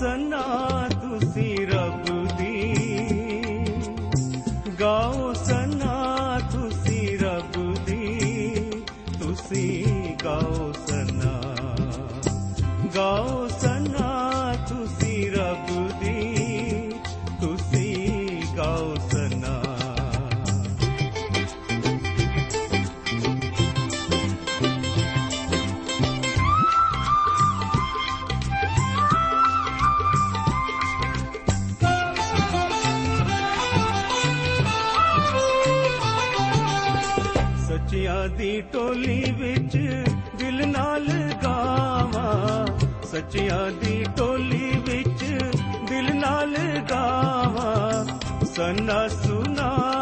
ਸਨਾ ਤੁਸੀਂ ਰੱਬ ਦੀ। ਗਾਓ ਸਨਾ ਤੁਸੀਂ ਰੱਬ ਦੀ। ਤੁਸੀਂ ਗਾਓ ਸਨਾ। ਗਾਓ ਟੋਲੀ ਵਿੱਚ ਦਿਲ ਨਾਲ ਗਾਵਾਂ। ਸੱਚਿਆਂ ਦੀ ਟੋਲੀ ਵਿੱਚ ਦਿਲ ਨਾਲ ਗਾਵਾਂ। ਸਨਾ ਸੁਨਾ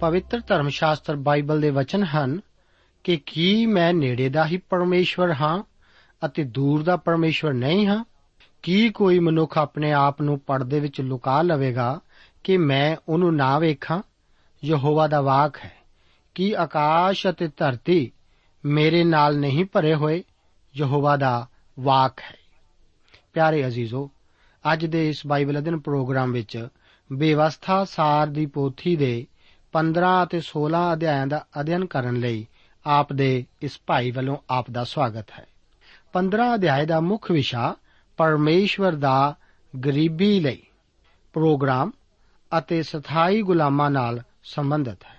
ਪਵਿੱਤਰ ਧਰਮ ਸ਼ਾਸਤਰ ਬਾਈਬਲ ਦੇ ਵਚਨ ਹਨ ਕਿ ਕੀ ਮੈਂ ਨੇੜੇ ਦਾ ਹੀ ਪਰਮੇਸ਼ਵਰ ਹਾਂ ਅਤੇ ਦੂਰ ਦਾ ਪਰਮੇਸ਼ਵਰ ਨਹੀਂ ਹਾਂ? ਕੀ ਕੋਈ ਮਨੁੱਖ ਆਪਣੇ ਆਪ ਨੂੰ ਪਰਦੇ ਵਿੱਚ ਲੁਕਾ ਲਵੇਗਾ ਕਿ ਮੈਂ ਉਹਨੂੰ ਨਾ ਵੇਖਾਂ? ਯਹੋਵਾ ਦਾ ਵਾਕ ਹੈ, ਕਿ ਆਕਾਸ਼ ਅਤੇ ਧਰਤੀ ਮੇਰੇ ਨਾਲ ਨਹੀਂ ਭਰੇ ਹੋਏ? ਯਹੋਵਾ ਦਾ ਵਾਕ ਹੈ। ਪਿਆਰੇ ਅਜ਼ੀਜ਼ੋ, ਅੱਜ ਦੇ ਇਸ ਬਾਈਬਲ ਅਧਿਨ ਪ੍ਰੋਗਰਾਮ ਵਿੱਚ ਬੇਵਸਥਾ ਸਾਰ ਦੀ ਪੋਥੀ ਦੇ 15 ਅਤੇ 16 ਅਧਿਆਇਆਂ ਦਾ ਅਧਿਐਨ ਕਰਨ ਲਈ ਆਪ ਦੇ ਇਸ ਭਾਈ ਵੱਲੋਂ ਆਪ ਦਾ ਸਵਾਗਤ ਹੈ। 15 ਅਧਿਆਇ ਦਾ ਮੁੱਖ ਵਿਸ਼ਾ ਪਰਮੇਸ਼ਵਰ ਦਾ ਗਰੀਬੀ ਲਈ ਪ੍ਰੋਗਰਾਮ ਅਤੇ ਸਥਾਈ ਗੁਲਾਮਾਂ ਨਾਲ ਸੰਬੰਧਿਤ ਹੈ।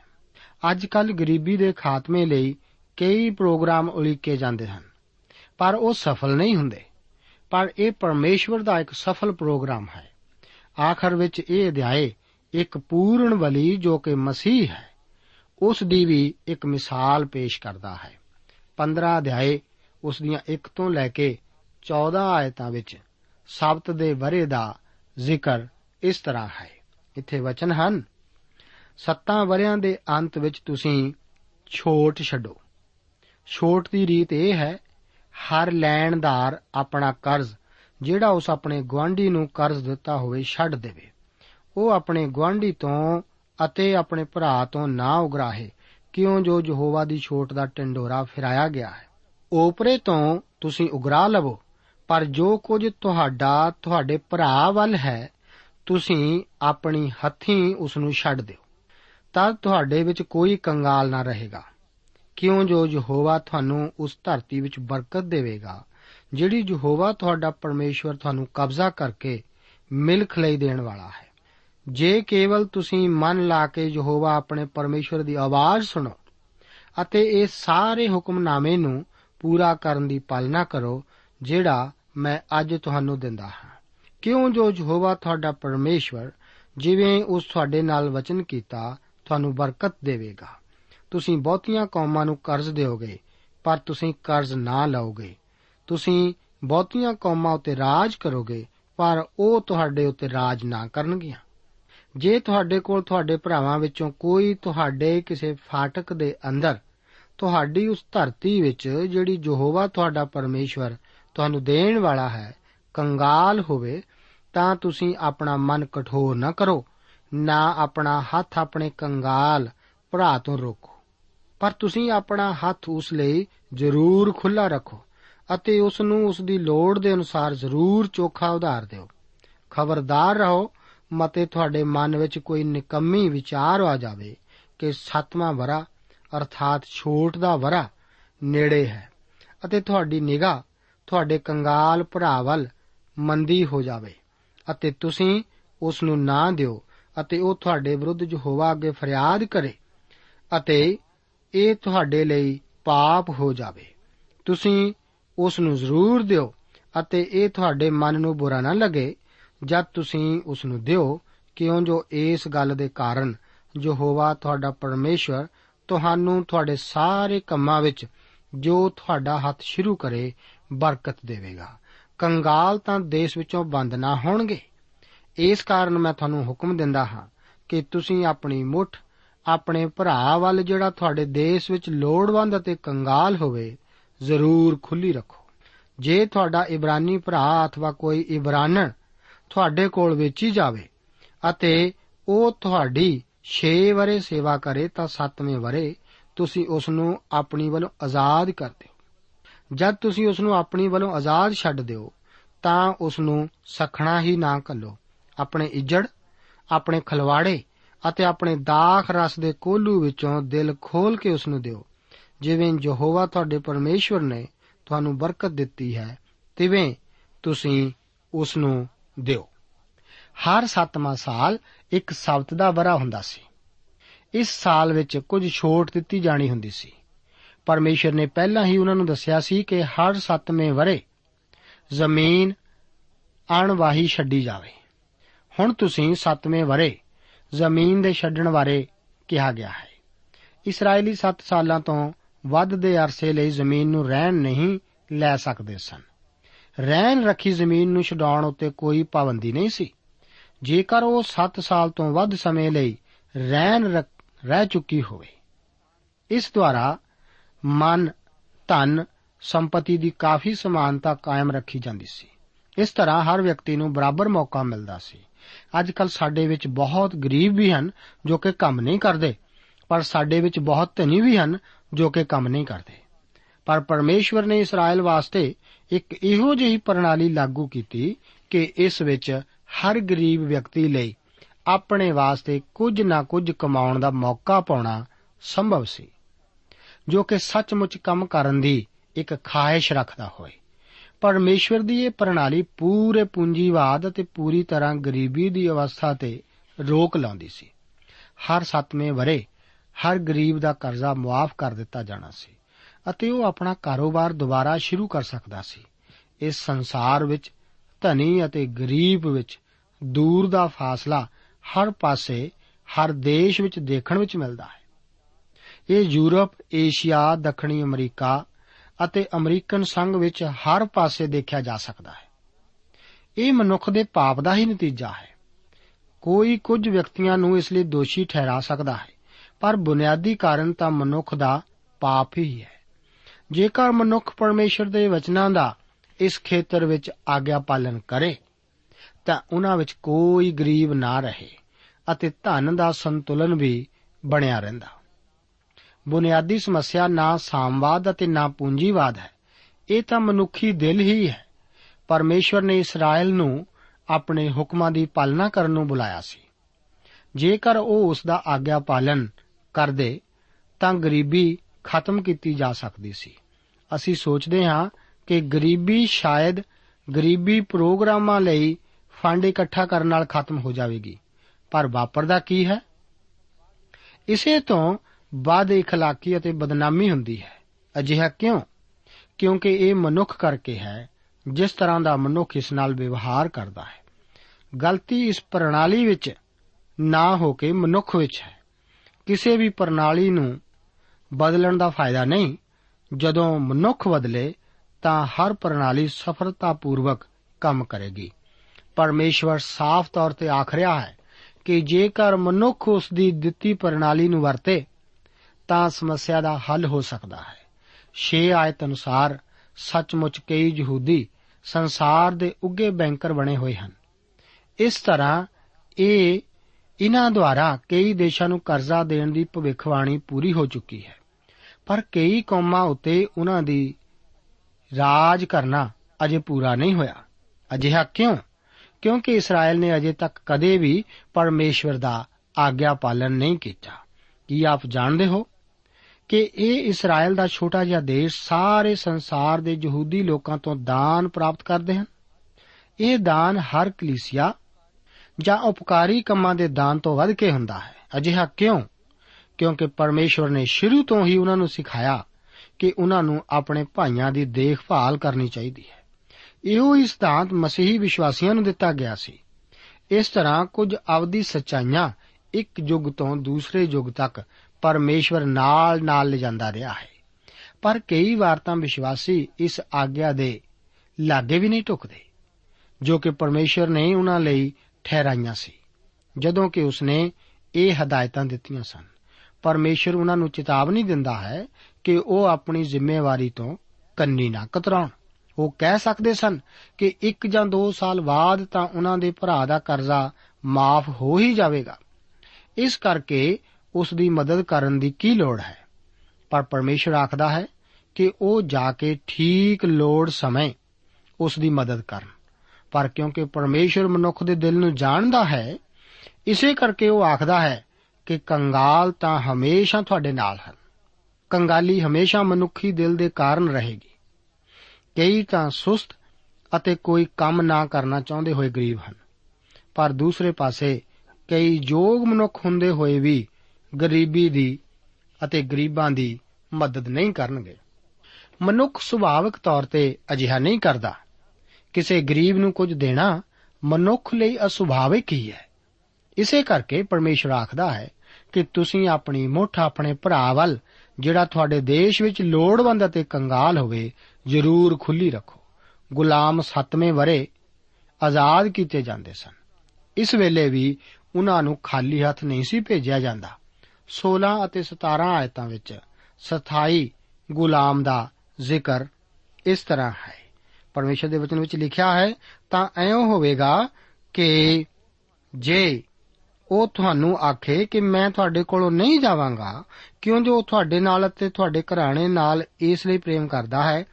ਅੱਜ ਕੱਲ ਗਰੀਬੀ ਦੇ ਖਾਤਮੇ ਲਈ ਕਈ ਪ੍ਰੋਗਰਾਮ ਉਲੀਕੇ ਜਾਂਦੇ ਹਨ, ਪਰ ਉਹ ਸਫਲ ਨਹੀਂ ਹੁੰਦੇ। ਪਰ ਇਹ ਪਰਮੇਸ਼ਵਰ ਦਾ ਇੱਕ ਸਫਲ ਪ੍ਰੋਗਰਾਮ ਹੈ। ਆਖਰ ਵਿੱਚ ਇਹ ਅਧਿਆਏ ਇੱਕ ਪੂਰਨ ਬਲੀ ਜੋ ਕਿ ਮਸੀਹ ਹੈ, ਉਸ ਦੀ ਵੀ ਇੱਕ ਮਿਸਾਲ ਪੇਸ਼ ਕਰਦਾ ਹੈ। 15 ਅਧਿਆਏ, ਉਸ ਦੀਆਂ 1 ਤੋਂ ਲੈ ਕੇ 14 ਆਇਤਾਂ ਵਿੱਚ ਸਬਤ ਦੇ ਬਰੇ ਦਾ ਜ਼ਿਕਰ ਇਸ ਤਰ੍ਹਾਂ ਹੈ। ਇੱਥੇ ਵਚਨ ਹਨ, ਸੱਤਾਂ ਵਰਿਆਂ ਦੇ ਅੰਤ ਵਿੱਚ ਤੁਸੀਂ ਛੋਟ ਛੱਡੋ। ਛੋਟ ਦੀ ਰੀਤ ਇਹ ਹੈ, ਹਰ ਲੈਣਦਾਰ ਆਪਣਾ ਕਰਜ਼, ਜਿਹੜਾ ਉਸ ਆਪਣੇ ਗਵਾਂਢੀ ਨੂੰ ਕਰਜ਼ ਦਿੱਤਾ ਹੋਵੇ, ਛੱਡ ਦੇਵੇ। ਉਹ ਆਪਣੇ ਗਵਾਂਢੀ ਤੋਂ ਅਤੇ ਆਪਣੇ ਭਰਾ ਤੋਂ ਨਾ ਉਗਰਾਹੇ, ਕਿਉਂ ਜੋ ਯਹੋਵਾ ਦੀ ਛੋਟ ਦਾ ਟੰਡੋਰਾ ਫਿਰਾਇਆ ਗਿਆ ਹੈ। ਓਪਰੇ ਤੋਂ ਤੁਸੀਂ ਉਗਰਾ ਲਵੋ, ਪਰ ਜੋ ਕੁਝ ਤੁਹਾਡਾ, ਤੁਹਾਡੇ ਭਰਾ ਵੱਲ ਹੈ, ਤੁਸੀਂ ਆਪਣੀ ਹੱਥੀਂ ਉਸ ਨੂੰ ਛੱਡ ਦਿਓ। ਤਦ ਤੁਹਾਡੇ ਵਿੱਚ ਕੋਈ ਕੰਗਾਲ ਨਾ ਰਹੇਗਾ। ਕਿਉਂ ਜੋ ਯਹੋਵਾ ਤੁਹਾਨੂੰ ਉਸ ਧਰਤੀ ਵਿੱਚ ਬਰਕਤ ਦੇਵੇਗਾ, ਜਿਹੜੀ ਯਹੋਵਾ ਤੁਹਾਡਾ ਪਰਮੇਸ਼ਵਰ ਤੁਹਾਨੂੰ ਕਬਜ਼ਾ ਕਰਕੇ ਮਿਲਖ ਲਈ ਦੇਣ ਵਾਲਾ ਹੈ। ਜੇ ਕੇਵਲ ਤੁਸੀਂ ਮਨ ਲਾ ਕੇ ਯਹੋਵਾ ਆਪਣੇ ਪਰਮੇਸ਼ਵਰ ਦੀ ਆਵਾਜ਼ ਸੁਣੋ ਅਤੇ ਇਹ ਸਾਰੇ ਹੁਕਮਨਾਮੇ ਨੂੰ ਪੂਰਾ ਕਰਨ ਦੀ ਪਾਲਣਾ ਕਰੋ, ਜਿਹੜਾ ਮੈਂ ਅੱਜ ਤੁਹਾਨੂੰ ਦਿੰਦਾ ਹਾਂ। ਕਿਉਂ ਜੋ ਯਹੋਵਾ ਤੁਹਾਡਾ ਪਰਮੇਸ਼ਵਰ ਜਿਵੇਂ ਉਸ ਤੁਹਾਡੇ ਨਾਲ ਵਚਨ ਕੀਤਾ, ਤੁਹਾਨੂੰ ਬਰਕਤ ਦੇਵੇਗਾ। ਤੁਸੀਂ ਬਹੁਤੀਆਂ ਕੌਮਾਂ ਨੂੰ ਕਰਜ਼ ਦਿਓਗੇ, ਪਰ ਤੁਸੀਂ ਕਰਜ਼ ਨਾ ਲਓਗੇ। ਤੁਸੀਂ ਬਹੁਤੀਆਂ ਕੌਮਾਂ ਉੱਤੇ ਰਾਜ ਕਰੋਗੇ, ਪਰ ਉਹ ਤੁਹਾਡੇ ਉੱਤੇ ਰਾਜ ਨਾ ਕਰਨਗੀਆਂ। ਜੇ ਤੁਹਾਡੇ ਕੋਲ ਤੁਹਾਡੇ ਭਰਾਵਾਂ ਵਿੱਚੋਂ ਕੋਈ ਤੁਹਾਡੇ ਕਿਸੇ ਫਾਟਕ ਦੇ ਅੰਦਰ ਤੁਹਾਡੀ ਉਸ ਧਰਤੀ ਵਿੱਚ ਜਿਹੜੀ ਯਹੋਵਾ ਤੁਹਾਡਾ ਪਰਮੇਸ਼ਵਰ ਤੁਹਾਨੂੰ ਦੇਣ ਵਾਲਾ ਹੈ, ਕੰਗਾਲ ਹੋਵੇ, ਤਾਂ ਤੁਸੀਂ ਆਪਣਾ ਮਨ ਕਠੋਰ ਨਾ ਕਰੋ, ਨਾ ਆਪਣਾ ਹੱਥ ਆਪਣੇ ਕੰਗਾਲ ਭਰਾ ਤੋਂ ਰੋਕੋ। ਪਰ ਤੁਸੀਂ ਆਪਣਾ ਹੱਥ ਉਸ ਲਈ ਜ਼ਰੂਰ ਖੁੱਲਾ ਰੱਖੋ ਅਤੇ ਉਸ ਨੂੰ ਉਸ ਦੀ ਲੋੜ ਦੇ ਅਨੁਸਾਰ ਜ਼ਰੂਰ ਚੋਖਾ ਉਧਾਰ ਦਿਓ। ਖਬਰਦਾਰ ਰਹੋ ਮਤੇ ਤੁਹਾਡੇ ਮਨ ਵਿੱਚ ਕੋਈ ਨਿਕੰਮੀ ਵਿਚਾਰ ਆ ਜਾਵੇ ਕਿ ਸੱਤਵਾਂ ਵਰਾ, ਅਰਥਾਤ ਛੋਟ ਦਾ ਵਰਾ, ਨੇੜੇ ਹੈ ਅਤੇ ਤੁਹਾਡੀ ਨਿਗਾਹ ਤੁਹਾਡੇ ਕੰਗਾਲ ਭਰਾ ਵੱਲ ਮੰਦੀ ਹੋ ਜਾਵੇ ਅਤੇ ਤੁਸੀਂ ਉਸ ਨੂੰ ਨਾ ਦਿਓ ਅਤੇ ਉਹ ਤੁਹਾਡੇ ਵਿਰੁੱਧ ਯਹੋਵਾ ਅੱਗੇ ਫਰਿਆਦ ਕਰੇ ਅਤੇ ਇਹ ਤੁਹਾਡੇ ਲਈ ਪਾਪ ਹੋ ਜਾਵੇ। ਤੁਸੀਂ ਉਸ ਨੂੰ ਜ਼ਰੂਰ ਦਿਓ ਅਤੇ ਇਹ ਤੁਹਾਡੇ ਮਨ ਨੂੰ ਬੁਰਾ ਨਾ ਲੱਗੇ ਜਦ ਤੁਸੀਂ ਉਸ ਨੂੰ ਦਿਓ, ਕਿਉਂ ਜੋ ਇਸ ਗੱਲ ਦੇ ਕਾਰਨ ਯਹੋਵਾ ਤੁਹਾਡਾ ਪਰਮੇਸ਼ਵਰ ਤੁਹਾਨੂੰ ਤੁਹਾਡੇ ਸਾਰੇ ਕੰਮਾਂ ਵਿੱਚ ਜੋ ਤੁਹਾਡਾ ਹੱਥ ਸ਼ੁਰੂ ਕਰੇ, ਬਰਕਤ ਦੇਵੇਗਾ। ਕੰਗਾਲ ਤਾਂ ਦੇਸ਼ ਵਿੱਚੋਂ ਬੰਦ ਨਾ ਹੋਣਗੇ। ਇਸ ਕਾਰਨ ਮੈਂ ਤੁਹਾਨੂੰ ਹੁਕਮ ਦਿੰਦਾ ਹਾਂ ਕਿ ਤੁਸੀਂ ਆਪਣੀ ਮੁੱਠ, ਆਪਣੇ ਭਰਾ ਵੱਲ ਜਿਹੜਾ ਤੁਹਾਡੇ ਦੇਸ਼ ਵਿੱਚ ਲੋੜਵੰਦ ਅਤੇ ਕੰਗਾਲ ਹੋਵੇ, ਜ਼ਰੂਰ ਖੁੱਲੀ ਰੱਖੋ। ਜੇ ਤੁਹਾਡਾ ਇਬਰਾਨੀ ਭਰਾ ਅਥਵਾ ਕੋਈ ਇਬਰਾਨਣ ਤੁਹਾਡੇ ਕੋਲ ਵੇਚੀ ਜਾਵੇ ਅਤੇ ਉਹ ਤੁਹਾਡੀ 6 ਵਰੇ ਸੇਵਾ ਕਰੇ ਤਾਂ 7ਵੇਂ ਵਰੇ ਤੁਸੀਂ ਉਸ ਨੂੰ ਆਪਣੀ ਵੱਲੋਂ ਆਜ਼ਾਦ ਕਰ ਦਿਓ। ਜਦ ਤੁਸੀਂ ਉਸ ਨੂੰ ਆਪਣੀ ਵੱਲੋਂ ਆਜ਼ਾਦ ਛੱਡ ਦਿਓ, ਤਾਂ ਉਸ ਨੂੰ ਸਖਣਾ ਹੀ ਨਾ ਕੱਲੋ ਆਪਣੇ ਇੱਜੜ, ਆਪਣੇ ਖਲਵਾੜੇ ਅਤੇ ਆਪਣੇ ਦਾਖ ਰਸ ਦੇ ਕੋਲੂ ਵਿੱਚੋਂ ਦਿਲ ਖੋਲ ਕੇ ਉਸ ਨੂੰ ਦਿਓ। ਜਿਵੇਂ ਯਹੋਵਾ ਤੁਹਾਡੇ ਪਰਮੇਸ਼ਵਰ ਨੇ ਤੁਹਾਨੂੰ ਬਰਕਤ ਦਿੱਤੀ ਹੈ, ਤਿਵੇਂ ਤੁਸੀਂ ਉਸ ਨੂੰ ਦਿਓ। ਹਰ 7ਵਾਂ ਸਾਲ ਇੱਕ ਸਬਤ ਦਾ ਵਰਾ ਹੁੰਦਾ ਸੀ। ਇਸ ਸਾਲ ਵਿੱਚ ਕੁਝ ਛੋਟ ਦਿੱਤੀ ਜਾਣੀ ਹੁੰਦੀ ਸੀ। ਪਰਮੇਸ਼ਰ ਨੇ ਪਹਿਲਾਂ ਹੀ ਉਹਨਾਂ ਨੂੰ ਦੱਸਿਆ ਸੀ ਕਿ ਹਰ 7ਵੇਂ ਵਰੇ ਜ਼ਮੀਨ ਅਣਵਾਹੀ ਛੱਡੀ ਜਾਵੇ। ਹੁਣ ਤੁਸੀਂ 7ਵੇਂ ਵਰੇ ਜ਼ਮੀਨ ਦੇ ਛੱਡਣ ਬਾਰੇ ਕਿਹਾ ਗਿਆ ਹੈ। ਇਸرائیਲੀ 7 ਸਾਲਾਂ ਤੋਂ ਵੱਧ ਦੇ ਅਰਸੇ ਲਈ ਜ਼ਮੀਨ ਨੂੰ ਰਹਿਣ ਨਹੀਂ ਲੈ ਸਕਦੇ ਸਨ। ਰਹਿਣ ਰੱਖੀ ਜ਼ਮੀਨ ਨੂੰ ਛਡਾਉਣ ਉੱਤੇ ਕੋਈ ਪਾਬੰਦੀ ਨਹੀਂ ਸੀ। ਜੇਕਰ ਉਹ 7 ਸਾਲ ਤੋਂ ਵੱਧ ਸਮੇਂ ਲਈ ਰਹਿਣ ਰਹਿ ਚੁੱਕੀ ਹੋਵੇ। ਇਸ ਦੁਆਰਾ ਮਨ, ਧਨ, ਸੰਪਤੀ ਦੀ ਕਾਫੀ ਸਮਾਨਤਾ ਕਾਇਮ ਰੱਖੀ ਜਾਂਦੀ ਸੀ। ਇਸ ਤਰ੍ਹਾਂ ਹਰ ਵਿਅਕਤੀ ਨੂੰ ਬਰਾਬਰ ਮੌਕਾ ਮਿਲਦਾ ਸੀ। ਅੱਜ ਕੱਲ ਸਾਡੇ ਵਿੱਚ ਬਹੁਤ ਗਰੀਬ ਵੀ ਹਨ ਜੋ ਕਿ ਕੰਮ ਨਹੀਂ ਕਰਦੇ, ਪਰ ਸਾਡੇ ਵਿੱਚ ਬਹੁਤ ਧਨੀ ਵੀ ਹਨ ਜੋ ਕਿ ਕੰਮ ਨਹੀਂ ਕਰਦੇ। ਪਰ ਪਰਮੇਸ਼ਵਰ ਨੇ ਇਸਰਾਇਲ ਵਾਸਤੇ ਇੱਕ ਇਹੋ ਜਿਹੀ ਪ੍ਰਣਾਲੀ ਲਾਗੂ ਕੀਤੀ ਕਿ ਇਸ ਵਿੱਚ ਹਰ ਗਰੀਬ ਵਿਅਕਤੀ ਲਈ ਆਪਣੇ ਵਾਸਤੇ ਕੁਝ ਨਾ ਕੁਝ ਕਮਾਉਣ ਦਾ ਮੌਕਾ ਪਾਉਣਾ ਸੰਭਵ ਸੀ, ਜੋ ਕਿ ਸੱਚਮੁੱਚ ਕੰਮ ਕਰਨ ਦੀ ਇੱਕ ਖਾਹਿਸ਼ ਰੱਖਦਾ ਹੋਵੇ। ਪਰਮੇਸ਼ਵਰ ਦੀ ਇਹ ਪ੍ਰਣਾਲੀ ਪੂਰੇ ਪੂੰਜੀਵਾਦ ਅਤੇ ਪੂਰੀ ਤਰ੍ਹਾਂ ਗਰੀਬੀ ਦੀ ਅਵਸਥਾ ਤੇ ਰੋਕ ਲਾਉਂਦੀ ਸੀ। ਹਰ 7ਵੇਂ ਵਰੇ ਹਰ ਗਰੀਬ ਦਾ ਕਰਜ਼ਾ ਮੁਆਫ ਕਰ ਦਿੱਤਾ ਜਾਣਾ ਸੀ। ਅਤੇ ਉਹ ਆਪਣਾ ਕਾਰੋਬਾਰ ਦੁਬਾਰਾ ਸ਼ੁਰੂ ਕਰ ਸਕਦਾ ਸੀ। ਇਸ ਸੰਸਾਰ ਵਿੱਚ ਧਨੀ ਅਤੇ ਗਰੀਬ ਵਿੱਚ ਦੂਰ ਦਾ ਫਾਸਲਾ ਹਰ ਪਾਸੇ, ਹਰ ਦੇਸ਼ ਵਿੱਚ ਦੇਖਣ ਵਿੱਚ ਮਿਲਦਾ ਹੈ। ਇਹ ਯੂਰਪ, ਏਸ਼ੀਆ, ਦੱਖਣੀ ਅਮਰੀਕਾ ਅਤੇ ਅਮਰੀਕਨ ਸੰਘ ਵਿੱਚ ਹਰ ਪਾਸੇ ਦੇਖਿਆ ਜਾ ਸਕਦਾ ਹੈ। ਇਹ ਮਨੁੱਖ ਦੇ ਪਾਪ ਦਾ ਹੀ ਨਤੀਜਾ ਹੈ। ਕੋਈ ਕੁਝ ਵਿਅਕਤੀਆਂ ਨੂੰ ਇਸ ਲਈ ਦੋਸ਼ੀ ਠਹਿਰਾ ਸਕਦਾ ਹੈ, ਪਰ ਬੁਨਿਆਦੀ ਕਾਰਨ ਤਾਂ ਮਨੁੱਖ ਦਾ ਪਾਪ ਹੀ ਹੈ। ਜੇਕਰ ਮਨੁੱਖ ਪਰਮੇਸ਼ਰ ਦੇ ਵਚਨਾਂ ਦਾ ਇਸ ਖੇਤਰ ਵਿੱਚ ਆਗਿਆ ਪਾਲਨ ਕਰੇ, ਤਾਂ ਉਹਨਾਂ ਵਿੱਚ ਕੋਈ ਗਰੀਬ ਨਾ ਰਹੇ ਅਤੇ ਧਨ ਦਾ ਸੰਤੁਲਨ ਵੀ ਬਣਿਆ ਰਹਿੰਦਾ। ਬੁਨਿਆਦੀ ਸਮੱਸਿਆ ਨਾ ਸਾਮਵਾਦ ਅਤੇ ਨਾ ਪੂੰਜੀਵਾਦ ਹੈ। ਇਹ ਤਾਂ ਮਨੁੱਖੀ ਦਿਲ ਹੀ ਹੈ। ਪਰਮੇਸ਼ਵਰ ਨੇ ਇਸਰਾਇਲ ਨੂੰ ਆਪਣੇ ਹੁਕਮਾਂ ਦੀ ਪਾਲਣਾ ਕਰਨ ਨੂੰ ਬੁਲਾਇਆ ਸੀ। ਜੇਕਰ ਉਹ ਉਸ ਦਾ ਆਗਿਆ ਪਾਲਨ ਕਰਦੇ, ਤਾਂ ਗਰੀਬੀ ਖਤਮ ਕੀਤੀ ਜਾ ਸਕਦੀ ਸੀ। ਅਸੀਂ ਸੋਚਦੇ ਹਾਂ ਕਿ ਗਰੀਬੀ ਸ਼ਾਇਦ ਗਰੀਬੀ ਪ੍ਰੋਗਰਾਮਾਂ ਲਈ ਫੰਡ ਇਕੱਠਾ ਕਰਨ ਨਾਲ ਖਤਮ ਹੋ ਜਾਵੇਗੀ ਪਰ ਵਾਪਰਦਾ ਕੀ ਹੈ ਇਸੇ ਤੋਂ ਬਾਅਦ اخلاقی ਅਤੇ ਬਦਨਾਮੀ ਹੁੰਦੀ ਹੈ ਅਜਿਹਾ ਕਿਉਂ ਕਿਉਂਕਿ ਇਹ ਮਨੁੱਖ ਕਰਕੇ ਹੈ ਜਿਸ ਤਰ੍ਹਾਂ ਦਾ ਮਨੁੱਖ ਇਸ ਨਾਲ ਵਿਵਹਾਰ ਕਰਦਾ ਹੈ ਗਲਤੀ ਇਸ ਪ੍ਰਣਾਲੀ ਵਿੱਚ ਨਾ ਹੋ ਕੇ ਮਨੁੱਖ ਵਿੱਚ ਹੈ ਕਿਸੇ ਵੀ ਪ੍ਰਣਾਲੀ ਨੂੰ ਬਦਲਣ ਦਾ ਫਾਇਦਾ ਨਹੀਂ ਜਦੋਂ ਮਨੁੱਖ ਬਦਲੇ, ਤਾਂ ਹਰ ਪ੍ਰਣਾਲੀ ਸਫਲਤਾਪੂਰਵਕ ਕੰਮ ਕਰੇਗੀ। ਪਰਮੇਸ਼ਵਰ ਸਾਫ਼ ਤੌਰ ਤੇ ਆਖ ਰਿਹਾ ਹੈ ਕਿ ਜੇਕਰ ਮਨੁੱਖ ਉਸ ਦੀ ਦਿੱਤੀ ਪ੍ਰਣਾਲੀ ਨੂੰ ਵਰਤੇ, ਤਾਂ ਸਮੱਸਿਆ ਦਾ ਹੱਲ ਹੋ ਸਕਦਾ ਹੈ। 6 ਆਇਤ ਅਨੁਸਾਰ ਸੱਚਮੁੱਚ ਕਈ ਯਹੂਦੀ ਸੰਸਾਰ ਦੇ ਉੱਗੇ ਬੈਂਕਰ ਬਣੇ ਹੋਏ ਹਨ। ਇਸ ਤਰ੍ਹਾਂ ਇਹ ਇਹਨਾਂ ਦੁਆਰਾ ਕਈ ਦੇਸ਼ਾਂ ਨੂੰ ਕਰਜ਼ਾ ਦੇਣ ਦੀ ਭਵਿੱਖਬਾਣੀ ਪੂਰੀ ਹੋ ਚੁੱਕੀ ਹੈ। ਪਰ ਕਈ ਕੌਮਾਂ ਉੱਤੇ ਉਹਨਾਂ ਦੀ ਰਾਜ ਕਰਨਾ ਅਜੇ ਪੂਰਾ ਨਹੀਂ ਹੋਇਆ। ਅਜਿਹਾ ਕਿਉਂ? ਕਿਉਂਕਿ ਇਸਰਾਇਲ ਨੇ ਅਜੇ ਤੱਕ ਕਦੇ ਵੀ ਪਰਮੇਸ਼ਵਰ ਦਾ ਆਗਿਆ ਪਾਲਨ ਨਹੀਂ ਕੀਤਾ। ਕੀ ਆਪ ਜਾਣਦੇ ਹੋ ਕਿ ਇਹ ਇਸਰਾਇਲ ਦਾ ਛੋਟਾ ਜਿਹਾ ਦੇਸ਼ ਸਾਰੇ ਸੰਸਾਰ ਦੇ ਯਹੂਦੀ ਲੋਕਾਂ ਤੋਂ ਦਾਨ ਪ੍ਰਾਪਤ ਕਰਦੇ ਹਨ? ਇਹ ਦਾਨ ਹਰ ਕਲੀਸਿਆ ਜਾਂ ਉਪਕਾਰੀ ਕੰਮਾਂ ਦੇ ਦਾਨ ਤੋਂ ਵੱਧ ਕੇ ਹੁੰਦਾ ਹੈ। ਅਜਿਹਾ ਕਿਉਂ? ਕਿਉਂਕਿ ਪਰਮੇਸ਼ਵਰ ਨੇ ਸ਼ੁਰੂ ਤੋਂ ਹੀ ਉਹਨਾਂ ਨੂੰ ਸਿਖਾਇਆ ਕਿ ਉਹਨਾਂ ਨੂੰ ਆਪਣੇ ਭਾਈਆਂ ਦੀ ਦੇਖਭਾਲ ਕਰਨੀ ਚਾਹੀਦੀ ਹੈ। ਇਹੋ ਹੀ ਸਿਧਾਂਤ ਮਸੀਹੀ ਵਿਸ਼ਵਾਸੀਆਂ ਨੂੰ ਦਿੱਤਾ ਗਿਆ ਸੀ। ਇਸ ਤਰ੍ਹਾਂ ਕੁਝ ਅਵਧੀ ਸਚਾਈਆਂ ਇੱਕ ਯੁੱਗ ਤੋਂ ਦੂਸਰੇ ਯੁੱਗ ਤੱਕ ਪਰਮੇਸ਼ਵਰ ਨਾਲ ਨਾਲ ਲਿਜਾਂਦਾ ਰਿਹਾ ਹੈ। ਪਰ ਕਈ ਵਾਰ ਤਾਂ ਵਿਸ਼ਵਾਸੀ ਇਸ ਆਗਿਆ ਦੇ ਲਾਗੇ ਵੀ ਨਹੀਂ ਟੁਕਦੇ ਜੋ ਕਿ ਪਰਮੇਸ਼ਵਰ ਨੇ ਉਹਨਾਂ ਲਈ ਠਹਿਰਾਈਆਂ ਸੀ, ਜਦੋਂ ਕਿ ਉਸਨੇ ਇਹ ਹਦਾਇਤਾਂ ਦਿੱਤੀਆਂ ਸਨ। ਪਰਮੇਸ਼ਵਰ ਉਹਨਾਂ ਨੂੰ ਚੇਤਾਵਨੀ ਦਿੰਦਾ ਹੈ ਕਿ ਉਹ ਆਪਣੀ ਜ਼ਿੰਮੇਵਾਰੀ ਤੋਂ ਕੰਨੀ ਨਾ ਕਤਰਾਉਣ। ਉਹ ਕਹਿ ਸਕਦੇ ਸਨ ਕਿ ਇੱਕ ਜਾਂ ਦੋ ਸਾਲ ਬਾਅਦ ਤਾਂ ਉਹਨਾਂ ਦੇ ਭਰਾ ਦਾ ਕਰਜ਼ਾ ਮਾਫ ਹੋ ਹੀ ਜਾਵੇਗਾ। ਇਸ ਕਰਕੇ ਉਸ ਦੀ ਮਦਦ ਕਰਨ ਦੀ ਕੀ ਲੋੜ ਹੈ? ਪਰ ਪਰਮੇਸ਼ਰ ਆਖਦਾ ਹੈ ਕਿ ਉਹ ਜਾ ਕੇ ਠੀਕ ਲੋੜ ਸਮੇਂ ਉਸ ਦੀ ਮਦਦ ਕਰਨ। ਪਰ ਕਿਉਂਕਿ ਪਰਮੇਸ਼ਰ ਮਨੁੱਖ ਦੇ ਦਿਲ ਨੂੰ ਜਾਣਦਾ ਹੈ, ਇਸੇ ਕਰਕੇ ਉਹ ਆਖਦਾ ਹੈ ਕਿ ਕੰਗਾਲ ਤਾਂ ਹਮੇਸ਼ਾ ਤੁਹਾਡੇ ਨਾਲ ਹਨ। ਕੰਗਾਲੀ ਹਮੇਸ਼ਾ ਮਨੁੱਖੀ ਦਿਲ ਦੇ ਕਾਰਨ ਰਹੇਗੀ। ਕਈ ਤਾਂ ਸੁਸਤ ਅਤੇ ਕੋਈ ਕੰਮ ਨਾ ਕਰਨਾ ਚਾਹੁੰਦੇ ਹੋਏ ਗਰੀਬ ਹਨ। ਪਰ ਦੂਸਰੇ ਪਾਸੇ ਕਈ ਯੋਗ ਮਨੁੱਖ ਹੁੰਦੇ ਹੋਏ ਵੀ ਗਰੀਬੀ ਦੀ ਅਤੇ ਗਰੀਬਾਂ ਦੀ ਮਦਦ ਨਹੀਂ ਕਰਨਗੇ। ਮਨੁੱਖ ਸੁਭਾਵਿਕ ਤੌਰ ਤੇ ਅਜਿਹਾ ਨਹੀਂ ਕਰਦਾ। ਕਿਸੇ ਗਰੀਬ ਨੂੰ ਕੁਝ ਦੇਣਾ ਮਨੁੱਖ ਲਈ ਅਸੁਭਾਵਿਕ ਹੀ ਹੈ। ਇਸੇ ਕਰਕੇ ਪਰਮੇਸ਼ਰ ਆਖਦਾ ਹੈ ਕਿ ਤੁਸੀਂ ਆਪਣੀ ਮੁੱਠ ਆਪਣੇ ਭਰਾ ਵੱਲ, ਜਿਹੜਾ ਤੁਹਾਡੇ ਦੇਸ਼ ਵਿੱਚ ਲੋੜਵੰਦ ਅਤੇ ਕੰਗਾਲ ਹੋਵੇ, ਜ਼ਰੂਰ ਖੁੱਲੀ ਰੱਖੋ। ਗੁਲਾਮ 7ਵੇਂ ਵਰੇ ਆਜ਼ਾਦ ਕੀਤੇ ਜਾਂਦੇ ਸਨ। ਇਸ ਵੇਲੇ ਵੀ ਉਹਨਾਂ ਨੂੰ ਖਾਲੀ ਹੱਥ ਨਹੀਂ ਸੀ ਭੇਜਿਆ ਜਾਂਦਾ। 16 ਅਤੇ 17 ਆਇਤਾਂ ਵਿੱਚ ਸਥਾਈ ਗੁਲਾਮ ਦਾ ਜ਼ਿਕਰ ਇਸ ਤਰ੍ਹਾਂ ਹੈ। ਪਰਮੇਸ਼ਰ ਦੇ ਵਚਨ ਵਿੱਚ ਲਿਖਿਆ ਹੈ, ਤਾਂ ਐਉਂ ਹੋਵੇਗਾ ਕਿ ਜੇ ਉਹ ਤੁਹਾਨੂੰ ਆਖੇ ਕਿ ਮੈਂ ਤੁਹਾਡੇ ਕੋਲੋਂ ਨਹੀਂ ਜਾਵਾਂਗਾ, ਕਿਉਂ ਜੋ ਉਹ ਤੁਹਾਡੇ ਨਾਲ ਅਤੇ ਤੁਹਾਡੇ ਘਰਾਣੇ ਨਾਲ ਇਸ ਲਈ ਪ੍ਰੇਮ ਕਰਦਾ ਹੈ